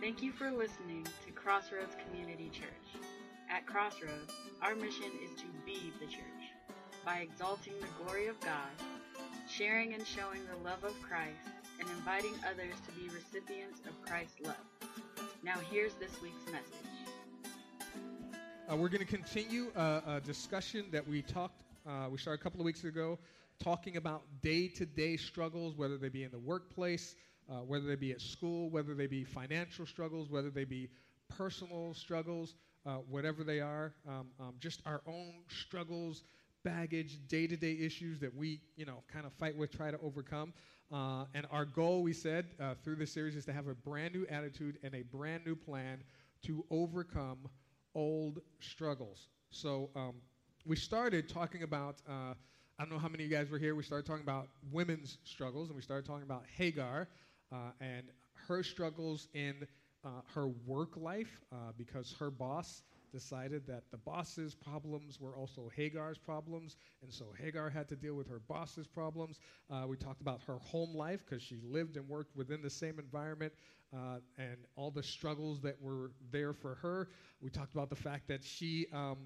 Thank you for listening to Crossroads Community Church. At Crossroads, our mission is to be the church by exalting the glory of God, sharing and showing the love of Christ, and inviting others to be recipients of Christ's love. Now, here's this week's message. Uh, we're going to continue uh, a discussion that we talked, uh, we started a couple of weeks ago, talking about day to day struggles, whether they be in the workplace, uh, whether they be at school, whether they be financial struggles, whether they be personal struggles, uh, whatever they are, um, um, just our own struggles, baggage, day to day issues that we, you know, kind of fight with, try to overcome. Uh, and our goal, we said, uh, through this series is to have a brand new attitude and a brand new plan to overcome old struggles. So um, we started talking about, uh, I don't know how many of you guys were here, we started talking about women's struggles, and we started talking about Hagar uh, and her struggles in uh, her work life uh, because her boss decided that the boss's problems were also Hagar's problems, and so Hagar had to deal with her boss's problems. Uh, we talked about her home life because she lived and worked within the same environment uh, and all the struggles that were there for her. We talked about the fact that she um,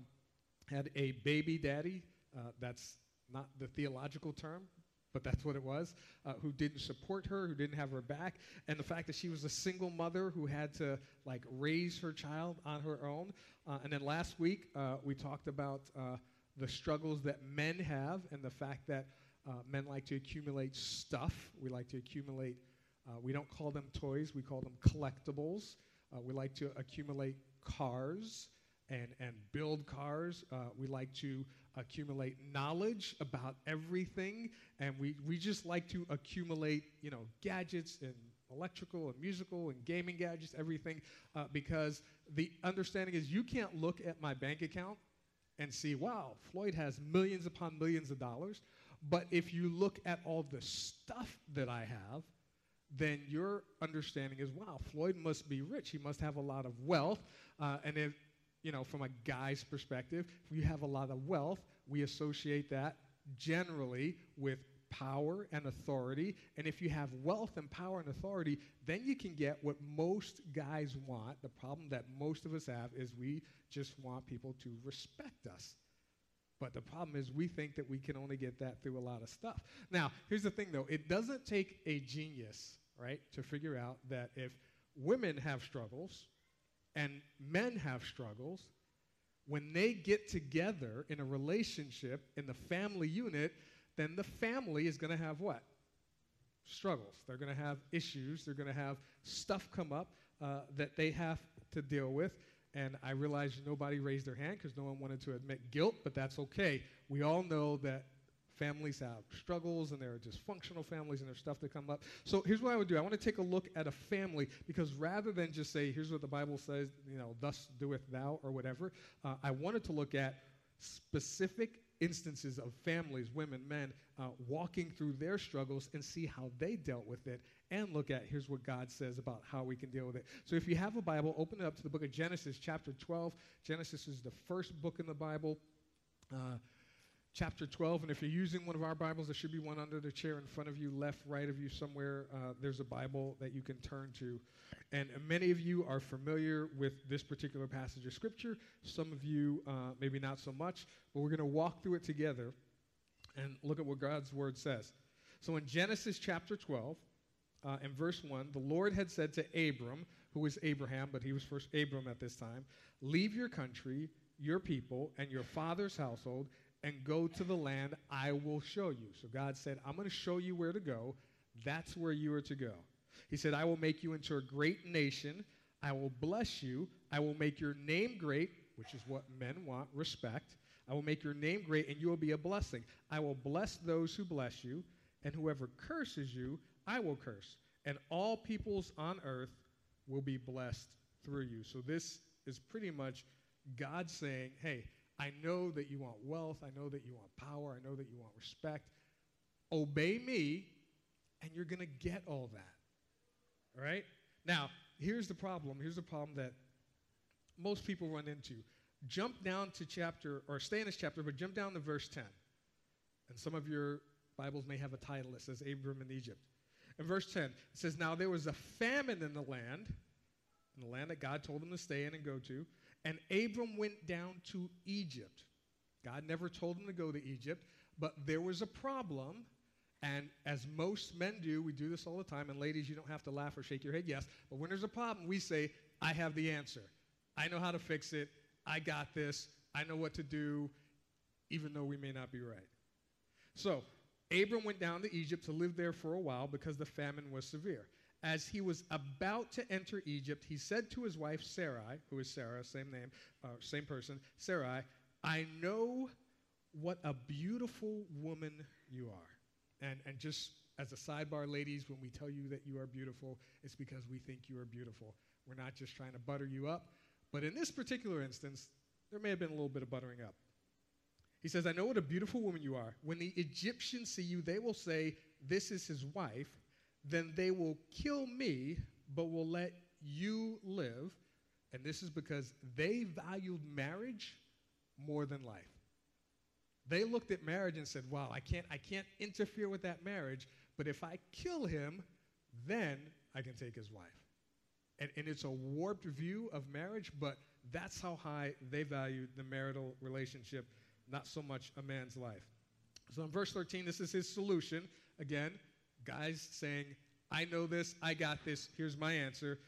had a baby daddy. Uh, that's not the theological term, but that's what it was, uh, who didn't support her, who didn't have her back, and the fact that she was a single mother who had to like raise her child on her own. Uh, and then last week uh, we talked about uh, the struggles that men have and the fact that uh, men like to accumulate stuff. We like to accumulate. Uh, we don't call them toys. We call them collectibles. we like to accumulate cars and, and build cars. Uh, we like to accumulate knowledge about everything, and we, we just like to accumulate, you know, gadgets and electrical and musical and gaming gadgets, everything, uh, because the understanding is you can't look at my bank account and see, wow, Floyd has millions upon millions of dollars. But if you look at all the stuff that I have, then your understanding is, wow, Floyd must be rich. He must have a lot of wealth. Uh, and if, you know, from a guy's perspective, if you have a lot of wealth, we associate that generally with power and authority. And if you have wealth and power and authority, then you can get what most guys want. The problem that most of us have is we just want people to respect us. But the problem is we think that we can only get that through a lot of stuff. Now, here's the thing though it doesn't take a genius, right, to figure out that if women have struggles, and men have struggles, when they get together in a relationship in the family unit, then the family is going to have what? Struggles. They're going to have issues. They're going to have stuff come up uh, that they have to deal with. And I realize nobody raised their hand because no one wanted to admit guilt, but that's okay. We all know that families have struggles and there are dysfunctional families and there's stuff that come up. So here's what I would do. I want to take a look at a family because rather than just say, here's what the Bible says, you know, thus doeth thou or whatever, uh, I wanted to look at specific instances of families, women, men, uh, walking through their struggles and see how they dealt with it and look at here's what God says about how we can deal with it. So if you have a Bible, open it up to the book of Genesis, chapter 12. Genesis is the first book in the Bible. Uh, chapter 12. And if you're using one of our Bibles, there should be one under the chair in front of you, left, right of you, somewhere. Uh, there's a Bible that you can turn to. And many of you are familiar with this particular passage of Scripture. Some of you, uh, maybe not so much. But we're going to walk through it together and look at what God's Word says. So in Genesis chapter 12, uh, in verse 1, the Lord had said to Abram, who was Abraham, but he was first Abram at this time, Leave your country, your people, and your father's household and go to the land I will show you. So God said, I'm going to show you where to go. That's where you are to go. He said, I will make you into a great nation. I will bless you. I will make your name great, which is what men want respect. I will make your name great, and you will be a blessing. I will bless those who bless you, and whoever curses you, I will curse. And all peoples on earth will be blessed through you. So this is pretty much God saying, hey, I know that you want wealth. I know that you want power. I know that you want respect. Obey me, and you're going to get all that. All right? Now, here's the problem. Here's the problem that most people run into. Jump down to chapter, or stay in this chapter, but jump down to verse 10. And some of your Bibles may have a title that says Abram in Egypt. In verse 10, it says, Now there was a famine in the land, in the land that God told him to stay in and go to. And Abram went down to Egypt. God never told him to go to Egypt, but there was a problem. And as most men do, we do this all the time. And ladies, you don't have to laugh or shake your head, yes. But when there's a problem, we say, I have the answer. I know how to fix it. I got this. I know what to do, even though we may not be right. So, Abram went down to Egypt to live there for a while because the famine was severe. As he was about to enter Egypt, he said to his wife Sarai, who is Sarah, same name, uh, same person, Sarai, I know what a beautiful woman you are. And, and just as a sidebar, ladies, when we tell you that you are beautiful, it's because we think you are beautiful. We're not just trying to butter you up. But in this particular instance, there may have been a little bit of buttering up. He says, I know what a beautiful woman you are. When the Egyptians see you, they will say, This is his wife. Then they will kill me, but will let you live. And this is because they valued marriage more than life. They looked at marriage and said, Wow, I can't, I can't interfere with that marriage, but if I kill him, then I can take his wife. And, and it's a warped view of marriage, but that's how high they valued the marital relationship, not so much a man's life. So in verse 13, this is his solution. Again, guys saying, I know this, I got this, here's my answer.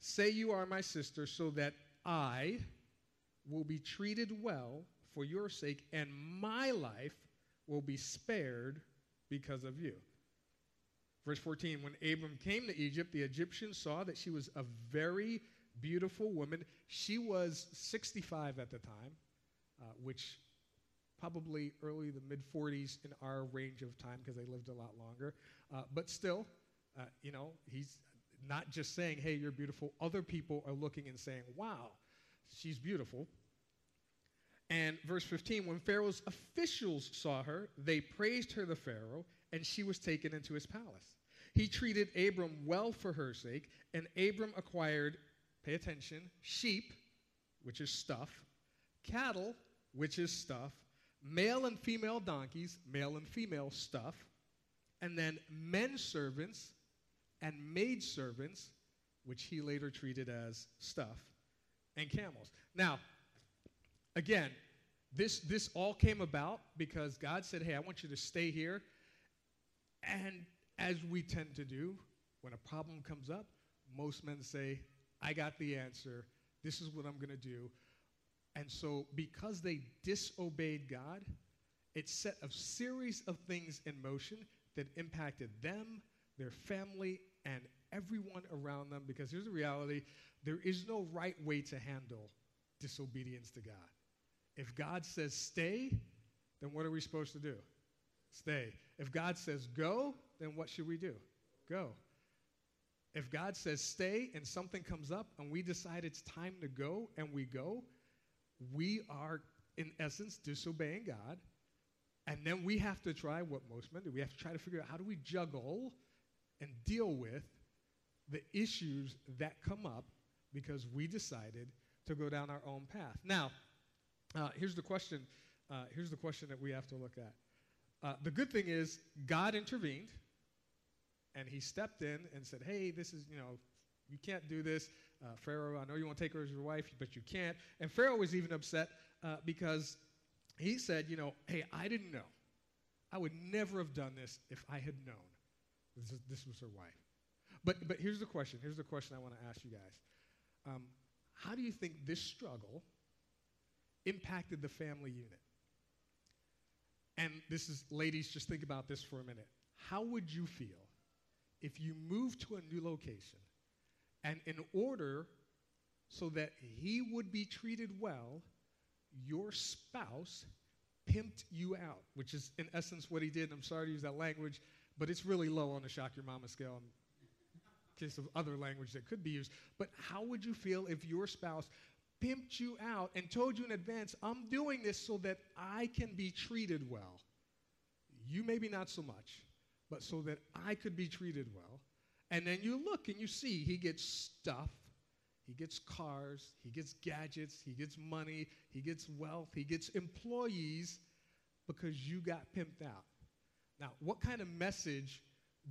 Say you are my sister so that I will be treated well for your sake, and my life will be spared because of you. Verse 14 When Abram came to Egypt, the Egyptians saw that she was a very beautiful woman. She was 65 at the time, uh, which probably early the mid 40s in our range of time because they lived a lot longer. Uh, but still, uh, you know, he's not just saying, hey, you're beautiful. Other people are looking and saying, wow, she's beautiful. And verse 15, when Pharaoh's officials saw her, they praised her, the Pharaoh, and she was taken into his palace. He treated Abram well for her sake, and Abram acquired, pay attention, sheep, which is stuff, cattle, which is stuff, male and female donkeys, male and female stuff, and then men servants and maid servants, which he later treated as stuff, and camels. Now, again, this, this all came about because God said, Hey, I want you to stay here. And as we tend to do, when a problem comes up, most men say, I got the answer. This is what I'm going to do. And so, because they disobeyed God, it set a series of things in motion that impacted them, their family, and everyone around them. Because here's the reality there is no right way to handle disobedience to God. If God says stay, then what are we supposed to do? Stay. If God says go, then what should we do? Go. If God says stay and something comes up and we decide it's time to go and we go, we are, in essence, disobeying God. And then we have to try what most men do. We have to try to figure out how do we juggle and deal with the issues that come up because we decided to go down our own path. Now, uh, here's the question. Uh, here's the question that we have to look at. Uh, the good thing is God intervened, and He stepped in and said, "Hey, this is you know, you can't do this, uh, Pharaoh. I know you want to take her as your wife, but you can't." And Pharaoh was even upset uh, because he said, "You know, hey, I didn't know. I would never have done this if I had known this, is, this was her wife." But but here's the question. Here's the question I want to ask you guys. Um, how do you think this struggle? impacted the family unit. And this is, ladies, just think about this for a minute. How would you feel if you moved to a new location and in order so that he would be treated well, your spouse pimped you out, which is in essence what he did. I'm sorry to use that language, but it's really low on the shock your mama scale in case of other language that could be used. But how would you feel if your spouse pimped you out and told you in advance, I'm doing this so that I can be treated well. You maybe not so much, but so that I could be treated well. And then you look and you see he gets stuff, he gets cars, he gets gadgets, he gets money, he gets wealth, he gets employees because you got pimped out. Now, what kind of message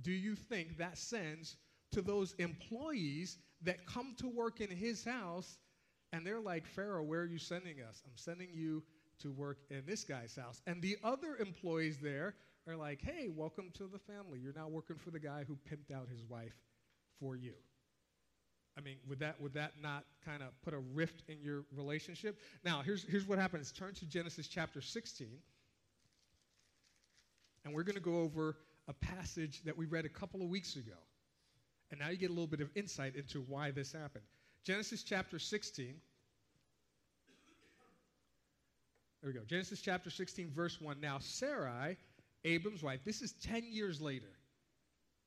do you think that sends to those employees that come to work in his house and they're like, Pharaoh, where are you sending us? I'm sending you to work in this guy's house. And the other employees there are like, hey, welcome to the family. You're now working for the guy who pimped out his wife for you. I mean, would that, would that not kind of put a rift in your relationship? Now, here's, here's what happens. Turn to Genesis chapter 16. And we're going to go over a passage that we read a couple of weeks ago. And now you get a little bit of insight into why this happened. Genesis chapter 16. There we go. Genesis chapter 16, verse 1. Now, Sarai, Abram's wife, this is 10 years later.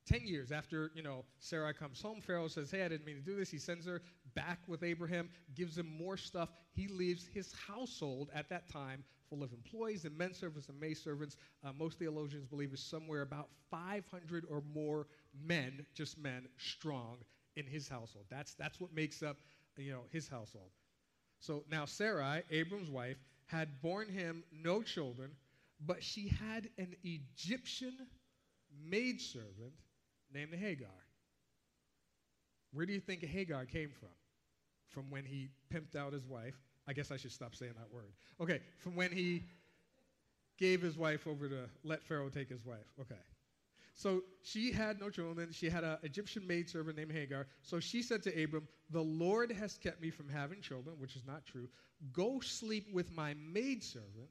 10 years after, you know, Sarah comes home, Pharaoh says, Hey, I didn't mean to do this. He sends her back with Abraham, gives him more stuff. He leaves his household at that time full of employees and men servants and maid servants. Uh, most theologians believe is somewhere about 500 or more men, just men, strong in his household. That's, that's what makes up, you know, his household. So now Sarai, Abram's wife, had borne him no children, but she had an Egyptian maidservant named Hagar. Where do you think Hagar came from? From when he pimped out his wife. I guess I should stop saying that word. Okay, from when he gave his wife over to let Pharaoh take his wife. Okay. So she had no children. She had an Egyptian maidservant named Hagar. So she said to Abram, The Lord has kept me from having children, which is not true. Go sleep with my maidservant.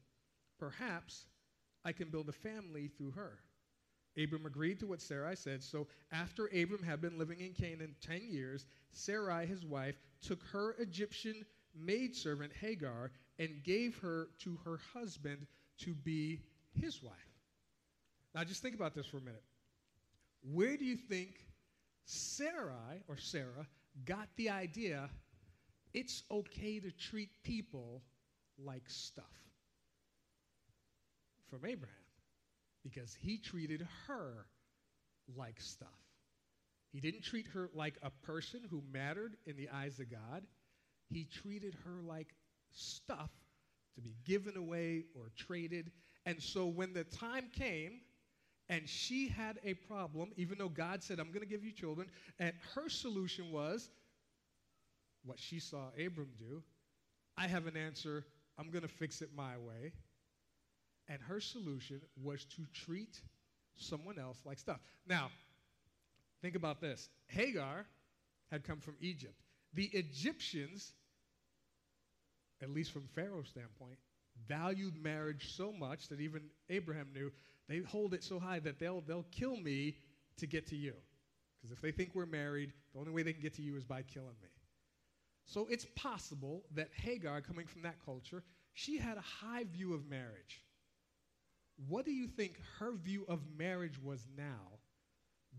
Perhaps I can build a family through her. Abram agreed to what Sarai said. So after Abram had been living in Canaan 10 years, Sarai, his wife, took her Egyptian maidservant Hagar and gave her to her husband to be his wife. Now just think about this for a minute. Where do you think Sarai or Sarah got the idea it's okay to treat people like stuff? From Abraham. Because he treated her like stuff. He didn't treat her like a person who mattered in the eyes of God. He treated her like stuff to be given away or traded. And so when the time came and she had a problem, even though God said, I'm going to give you children. And her solution was what she saw Abram do I have an answer, I'm going to fix it my way. And her solution was to treat someone else like stuff. Now, think about this Hagar had come from Egypt. The Egyptians, at least from Pharaoh's standpoint, valued marriage so much that even Abraham knew they hold it so high that they'll, they'll kill me to get to you. Because if they think we're married, the only way they can get to you is by killing me. So it's possible that Hagar, coming from that culture, she had a high view of marriage. What do you think her view of marriage was now,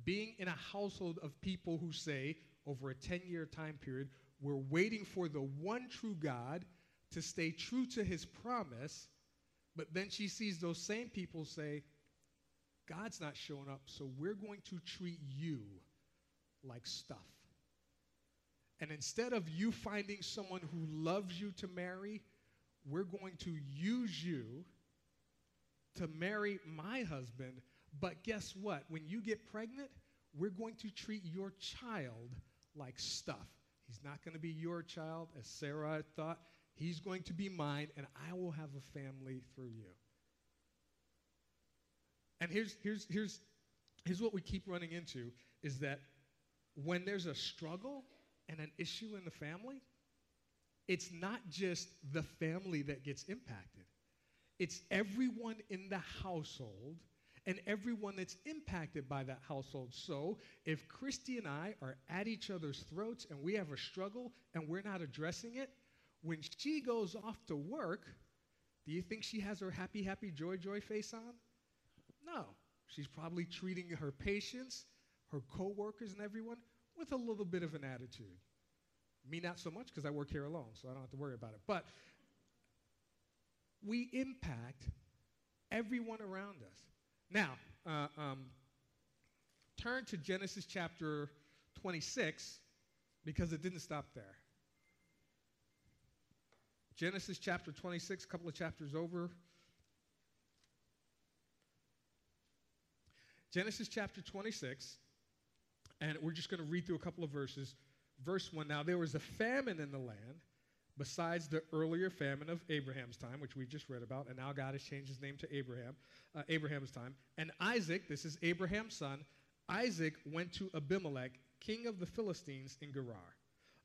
being in a household of people who say, over a 10 year time period, we're waiting for the one true God to stay true to his promise, but then she sees those same people say, God's not showing up, so we're going to treat you like stuff. And instead of you finding someone who loves you to marry, we're going to use you to marry my husband. But guess what? When you get pregnant, we're going to treat your child like stuff. He's not going to be your child, as Sarah thought. He's going to be mine, and I will have a family through you. And here's, here's, here's, here's what we keep running into is that when there's a struggle and an issue in the family, it's not just the family that gets impacted. It's everyone in the household and everyone that's impacted by that household. So, if Christy and I are at each other's throats and we have a struggle and we're not addressing it, when she goes off to work, do you think she has her happy, happy, joy, joy face on? No. She's probably treating her patients, her coworkers, and everyone with a little bit of an attitude. Me, not so much because I work here alone, so I don't have to worry about it. But we impact everyone around us. Now, uh, um, turn to Genesis chapter 26 because it didn't stop there. Genesis chapter 26, a couple of chapters over. Genesis chapter 26, And we're just going to read through a couple of verses. Verse 1 Now there was a famine in the land besides the earlier famine of Abraham's time, which we just read about, and now God has changed his name to Abraham, uh, Abraham's time. And Isaac, this is Abraham's son, Isaac went to Abimelech, king of the Philistines, in Gerar.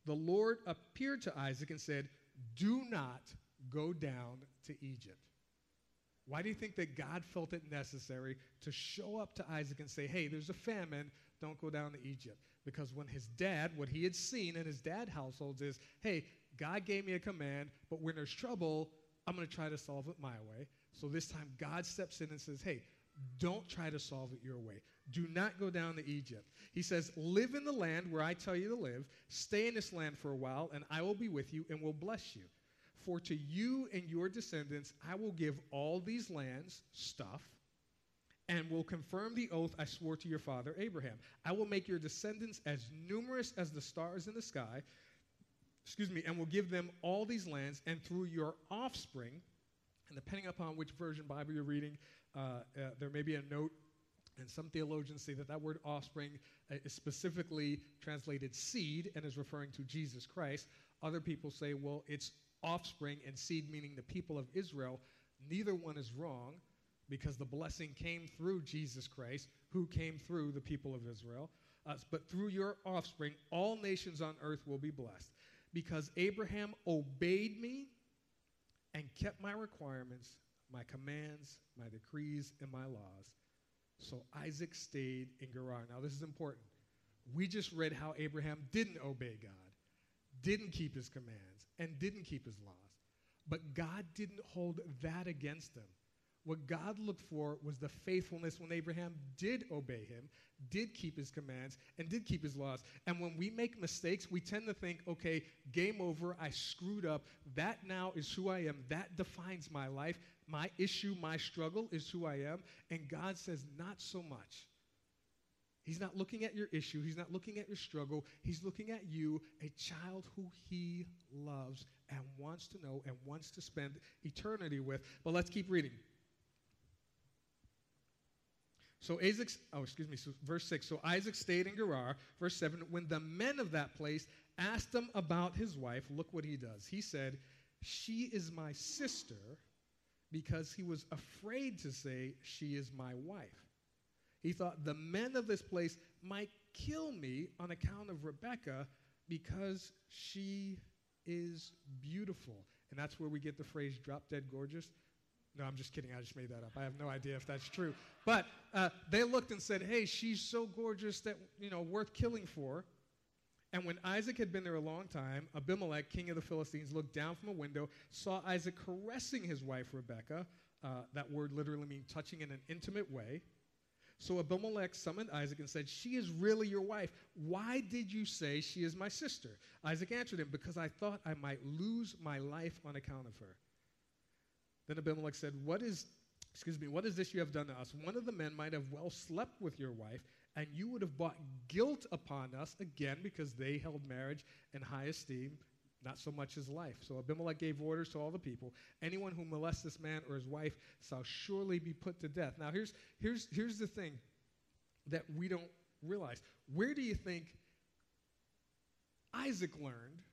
The Lord appeared to Isaac and said, Do not go down to Egypt. Why do you think that God felt it necessary to show up to Isaac and say, Hey, there's a famine, don't go down to Egypt? Because when his dad, what he had seen in his dad households is, Hey, God gave me a command, but when there's trouble, I'm going to try to solve it my way. So this time, God steps in and says, Hey, don't try to solve it your way. Do not go down to Egypt. He says, Live in the land where I tell you to live. Stay in this land for a while, and I will be with you and will bless you. For to you and your descendants I will give all these lands, stuff, and will confirm the oath I swore to your father Abraham. I will make your descendants as numerous as the stars in the sky, excuse me, and will give them all these lands, and through your offspring, and depending upon which version Bible you're reading, uh, uh, there may be a note, and some theologians say that that word offspring uh, is specifically translated seed and is referring to Jesus Christ. Other people say, well, it's offspring and seed meaning the people of Israel. Neither one is wrong because the blessing came through Jesus Christ, who came through the people of Israel. Uh, but through your offspring, all nations on earth will be blessed because Abraham obeyed me and kept my requirements, my commands, my decrees, and my laws. So Isaac stayed in Gerar. Now, this is important. We just read how Abraham didn't obey God, didn't keep his commands, and didn't keep his laws. But God didn't hold that against him. What God looked for was the faithfulness when Abraham did obey him, did keep his commands, and did keep his laws. And when we make mistakes, we tend to think, okay, game over, I screwed up. That now is who I am. That defines my life. My issue, my struggle is who I am. And God says, not so much. He's not looking at your issue. He's not looking at your struggle. He's looking at you, a child who he loves and wants to know and wants to spend eternity with. But let's keep reading. So Isaac, oh, excuse me, so verse 6. So Isaac stayed in Gerar. Verse 7. When the men of that place asked him about his wife, look what he does. He said, She is my sister, because he was afraid to say, She is my wife. He thought the men of this place might kill me on account of Rebekah because she is beautiful. And that's where we get the phrase drop dead gorgeous. No, I'm just kidding. I just made that up. I have no idea if that's true. But uh, they looked and said, hey, she's so gorgeous that, you know, worth killing for. And when Isaac had been there a long time, Abimelech, king of the Philistines, looked down from a window, saw Isaac caressing his wife Rebekah. Uh, that word literally means touching in an intimate way. So Abimelech summoned Isaac and said, She is really your wife. Why did you say she is my sister? Isaac answered him, Because I thought I might lose my life on account of her. Then Abimelech said, What is, excuse me, what is this you have done to us? One of the men might have well slept with your wife, and you would have brought guilt upon us again because they held marriage in high esteem, not so much as life. So Abimelech gave orders to all the people anyone who molests this man or his wife shall surely be put to death. Now, here's, here's, here's the thing that we don't realize. Where do you think Isaac learned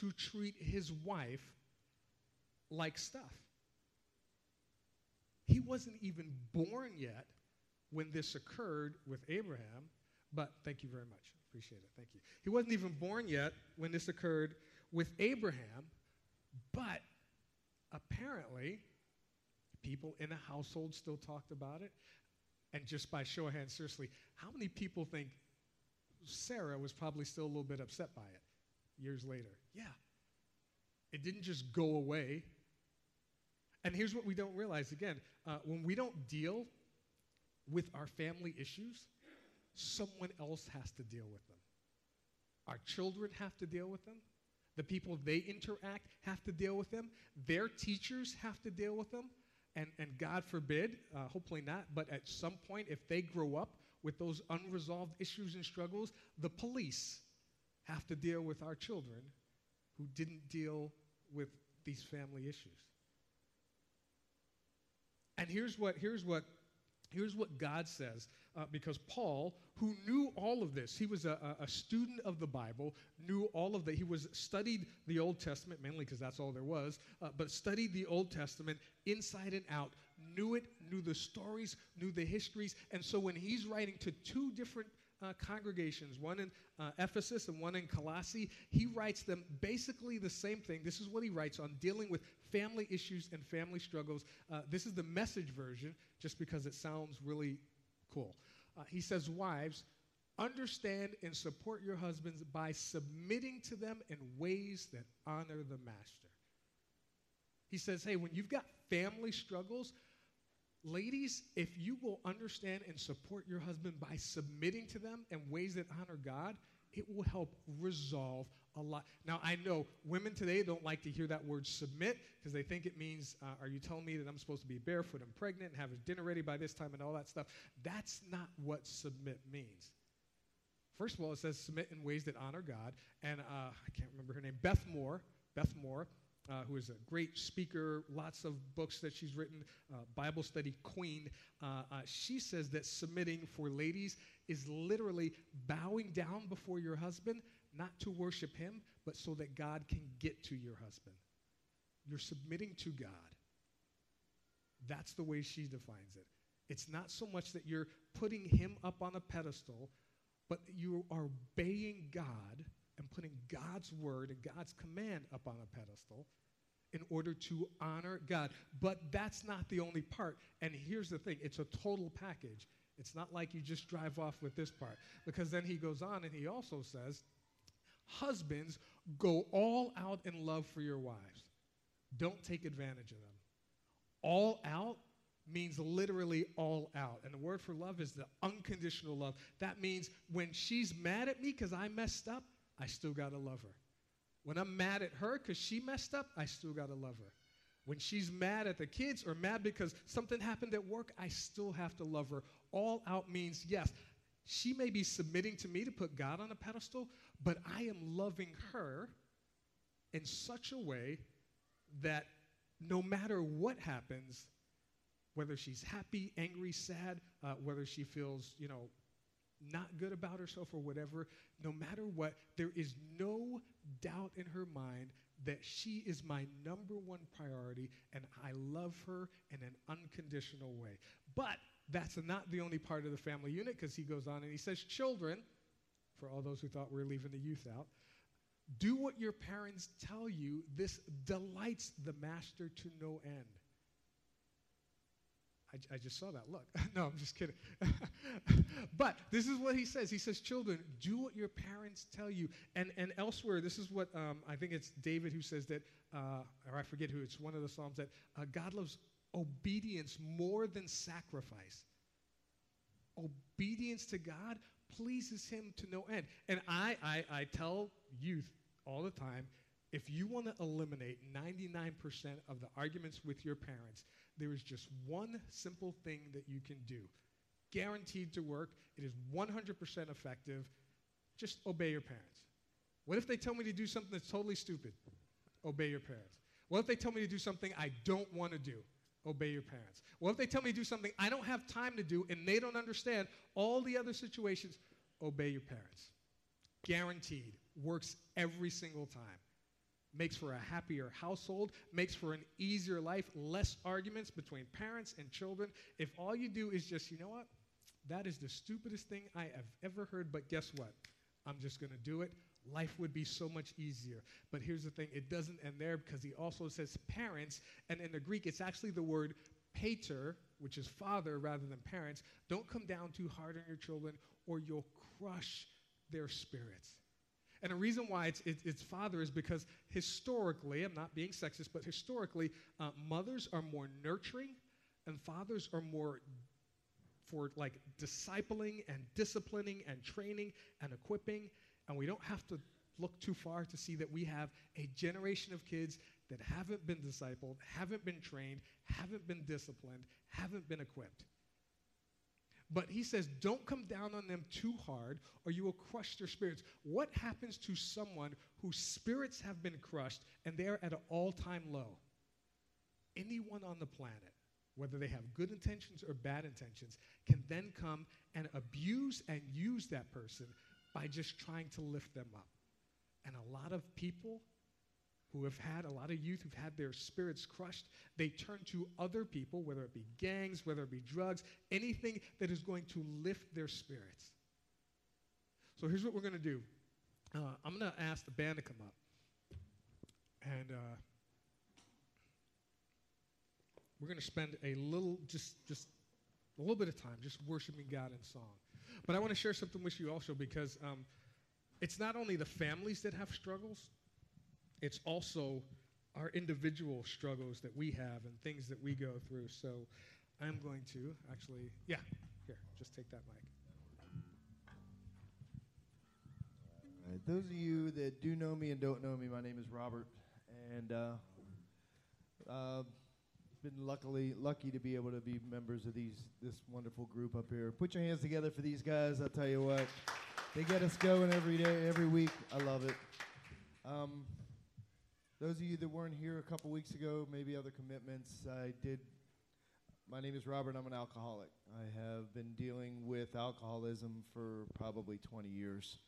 to treat his wife like stuff? He wasn't even born yet when this occurred with Abraham, but thank you very much. Appreciate it. Thank you. He wasn't even born yet when this occurred with Abraham, but apparently people in the household still talked about it. And just by show of hands, seriously, how many people think Sarah was probably still a little bit upset by it years later? Yeah. It didn't just go away. And here's what we don't realize again uh, when we don't deal with our family issues, someone else has to deal with them. Our children have to deal with them. The people they interact have to deal with them. Their teachers have to deal with them. And, and God forbid, uh, hopefully not, but at some point, if they grow up with those unresolved issues and struggles, the police have to deal with our children who didn't deal with these family issues. And here's what, here's what Here's what God says, uh, because Paul, who knew all of this, he was a, a, student of the Bible, knew all of that. He was studied the Old Testament mainly because that's all there was, uh, but studied the Old Testament inside and out, knew it, knew the stories, knew the histories, and so when he's writing to two different uh, congregations, one in uh, Ephesus and one in Colossae. He writes them basically the same thing. This is what he writes on dealing with family issues and family struggles. Uh, this is the message version, just because it sounds really cool. Uh, he says, Wives, understand and support your husbands by submitting to them in ways that honor the master. He says, Hey, when you've got family struggles, Ladies, if you will understand and support your husband by submitting to them in ways that honor God, it will help resolve a lot. Now, I know women today don't like to hear that word submit because they think it means, uh, are you telling me that I'm supposed to be barefoot and pregnant and have dinner ready by this time and all that stuff? That's not what submit means. First of all, it says submit in ways that honor God. And uh, I can't remember her name, Beth Moore. Beth Moore uh, who is a great speaker, lots of books that she's written, uh, Bible study queen. Uh, uh, she says that submitting for ladies is literally bowing down before your husband, not to worship him, but so that God can get to your husband. You're submitting to God. That's the way she defines it. It's not so much that you're putting him up on a pedestal, but you are obeying God and putting God's word and God's command up on a pedestal in order to honor God. But that's not the only part. And here's the thing it's a total package. It's not like you just drive off with this part. Because then he goes on and he also says, Husbands, go all out in love for your wives. Don't take advantage of them. All out means literally all out. And the word for love is the unconditional love. That means when she's mad at me because I messed up, I still got to love her. When I'm mad at her because she messed up, I still got to love her. When she's mad at the kids or mad because something happened at work, I still have to love her. All out means yes, she may be submitting to me to put God on a pedestal, but I am loving her in such a way that no matter what happens, whether she's happy, angry, sad, uh, whether she feels, you know, not good about herself or whatever, no matter what, there is no doubt in her mind that she is my number one priority and I love her in an unconditional way. But that's not the only part of the family unit because he goes on and he says, Children, for all those who thought we are leaving the youth out, do what your parents tell you. This delights the master to no end. I, I just saw that. Look. no, I'm just kidding. but this is what he says. He says, Children, do what your parents tell you. And, and elsewhere, this is what um, I think it's David who says that, uh, or I forget who, it's one of the Psalms, that uh, God loves obedience more than sacrifice. Obedience to God pleases him to no end. And I, I, I tell youth all the time if you want to eliminate 99% of the arguments with your parents, there is just one simple thing that you can do. Guaranteed to work. It is 100% effective. Just obey your parents. What if they tell me to do something that's totally stupid? Obey your parents. What if they tell me to do something I don't want to do? Obey your parents. What if they tell me to do something I don't have time to do and they don't understand all the other situations? Obey your parents. Guaranteed. Works every single time makes for a happier household, makes for an easier life, less arguments between parents and children. If all you do is just, you know what? That is the stupidest thing I have ever heard, but guess what? I'm just going to do it. Life would be so much easier. But here's the thing it doesn't end there because he also says parents, and in the Greek, it's actually the word pater, which is father rather than parents. Don't come down too hard on your children or you'll crush their spirits. And the reason why it's, it, it's father is because historically, I'm not being sexist, but historically, uh, mothers are more nurturing and fathers are more for like discipling and disciplining and training and equipping. And we don't have to look too far to see that we have a generation of kids that haven't been discipled, haven't been trained, haven't been disciplined, haven't been equipped. But he says, don't come down on them too hard or you will crush their spirits. What happens to someone whose spirits have been crushed and they're at an all time low? Anyone on the planet. whether they have good intentions or bad intentions, can then come and abuse and use that person by just trying to lift them up. And a lot of people who have had, a lot of youth who've had their spirits crushed, they turn to other people, whether it be gangs, whether it be drugs, anything that is going to lift their spirits. So here's what we're going to do uh, I'm going to ask the band to come up. And uh, we're going to spend a little, just, just a little bit of time just worshiping God in song. But I want to share something with you also because um, it's not only the families that have struggles, it's also our individual struggles that we have and things that we go through. So I'm going to actually, yeah, here, just take that mic. All right, those of you that do know me and don't know me, my name is Robert, and uh, uh, been luckily lucky to be able to be members of these this wonderful group up here. Put your hands together for these guys. I'll tell you what, they get us going every day, every week. I love it. Um, those of you that weren't here a couple weeks ago, maybe other commitments, I did. My name is Robert. I'm an alcoholic. I have been dealing with alcoholism for probably 20 years.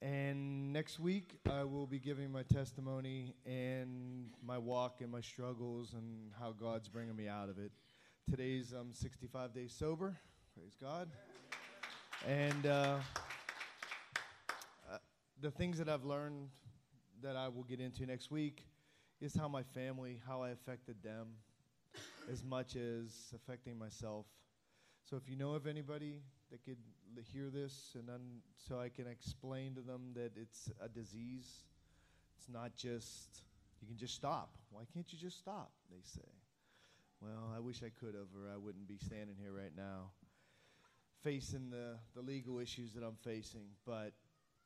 And next week, I will be giving my testimony and my walk and my struggles and how God's bringing me out of it. Today's I'm um, 65 days sober. Praise God. And uh, uh, the things that I've learned that I will get into next week is how my family, how I affected them, as much as affecting myself. So if you know of anybody that could hear this and then so I can explain to them that it's a disease. It's not just you can just stop. Why can't you just stop? They say. Well, I wish I could have, or I wouldn't be standing here right now facing the, the legal issues that I'm facing. But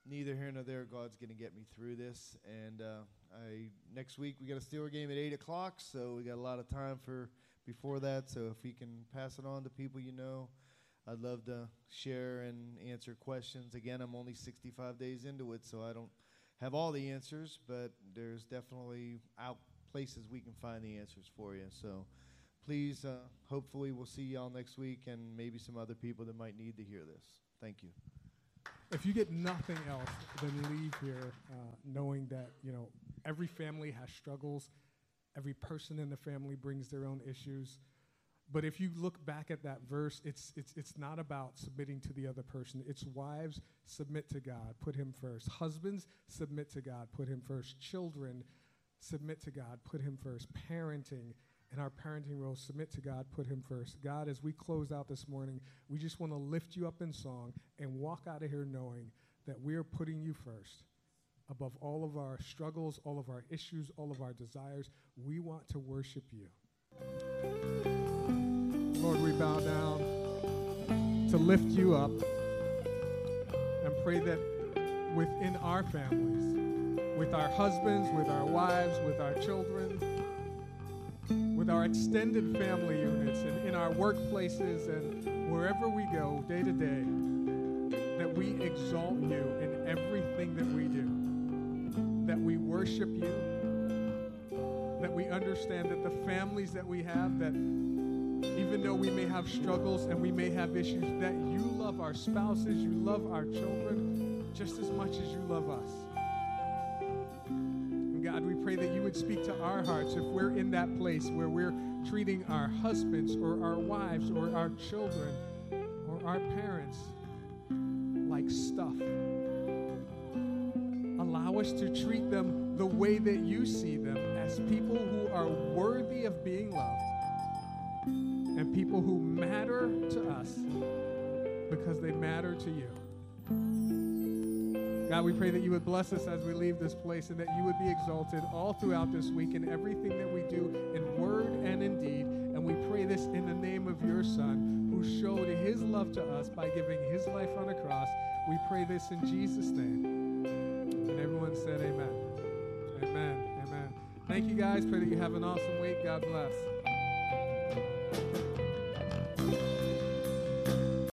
neither here nor there, God's going to get me through this. And uh, I next week we got a Steeler game at eight o'clock, so we got a lot of time for before that. So if we can pass it on to people you know, I'd love to share and answer questions. Again, I'm only 65 days into it, so I don't have all the answers, but there's definitely out places we can find the answers for you. So please, uh, hopefully, we'll see y'all next week and maybe some other people that might need to hear this. Thank you. If you get nothing else, then leave here uh, knowing that you know every family has struggles. Every person in the family brings their own issues. But if you look back at that verse, it's, it's, it's not about submitting to the other person. It's wives, submit to God, put Him first. Husbands, submit to God, put Him first. Children, submit to God, put Him first. Parenting, in our parenting role, submit to God, put Him first. God, as we close out this morning, we just want to lift you up in song and walk out of here knowing that we are putting you first. Above all of our struggles, all of our issues, all of our desires, we want to worship you. Lord, we bow down to lift you up and pray that within our families, with our husbands, with our wives, with our children, our extended family units, and in our workplaces and wherever we go day to day, that we exalt you in everything that we do, that we worship you, that we understand that the families that we have, that even though we may have struggles and we may have issues, that you love our spouses, you love our children just as much as you love us. God, we pray that you would speak to our hearts if we're in that place where we're treating our husbands or our wives or our children or our parents like stuff. Allow us to treat them the way that you see them as people who are worthy of being loved and people who matter to us because they matter to you. God, we pray that you would bless us as we leave this place and that you would be exalted all throughout this week in everything that we do in word and in deed. And we pray this in the name of your Son, who showed his love to us by giving his life on a cross. We pray this in Jesus' name. And everyone said, Amen. Amen. Amen. Thank you guys. Pray that you have an awesome week. God bless.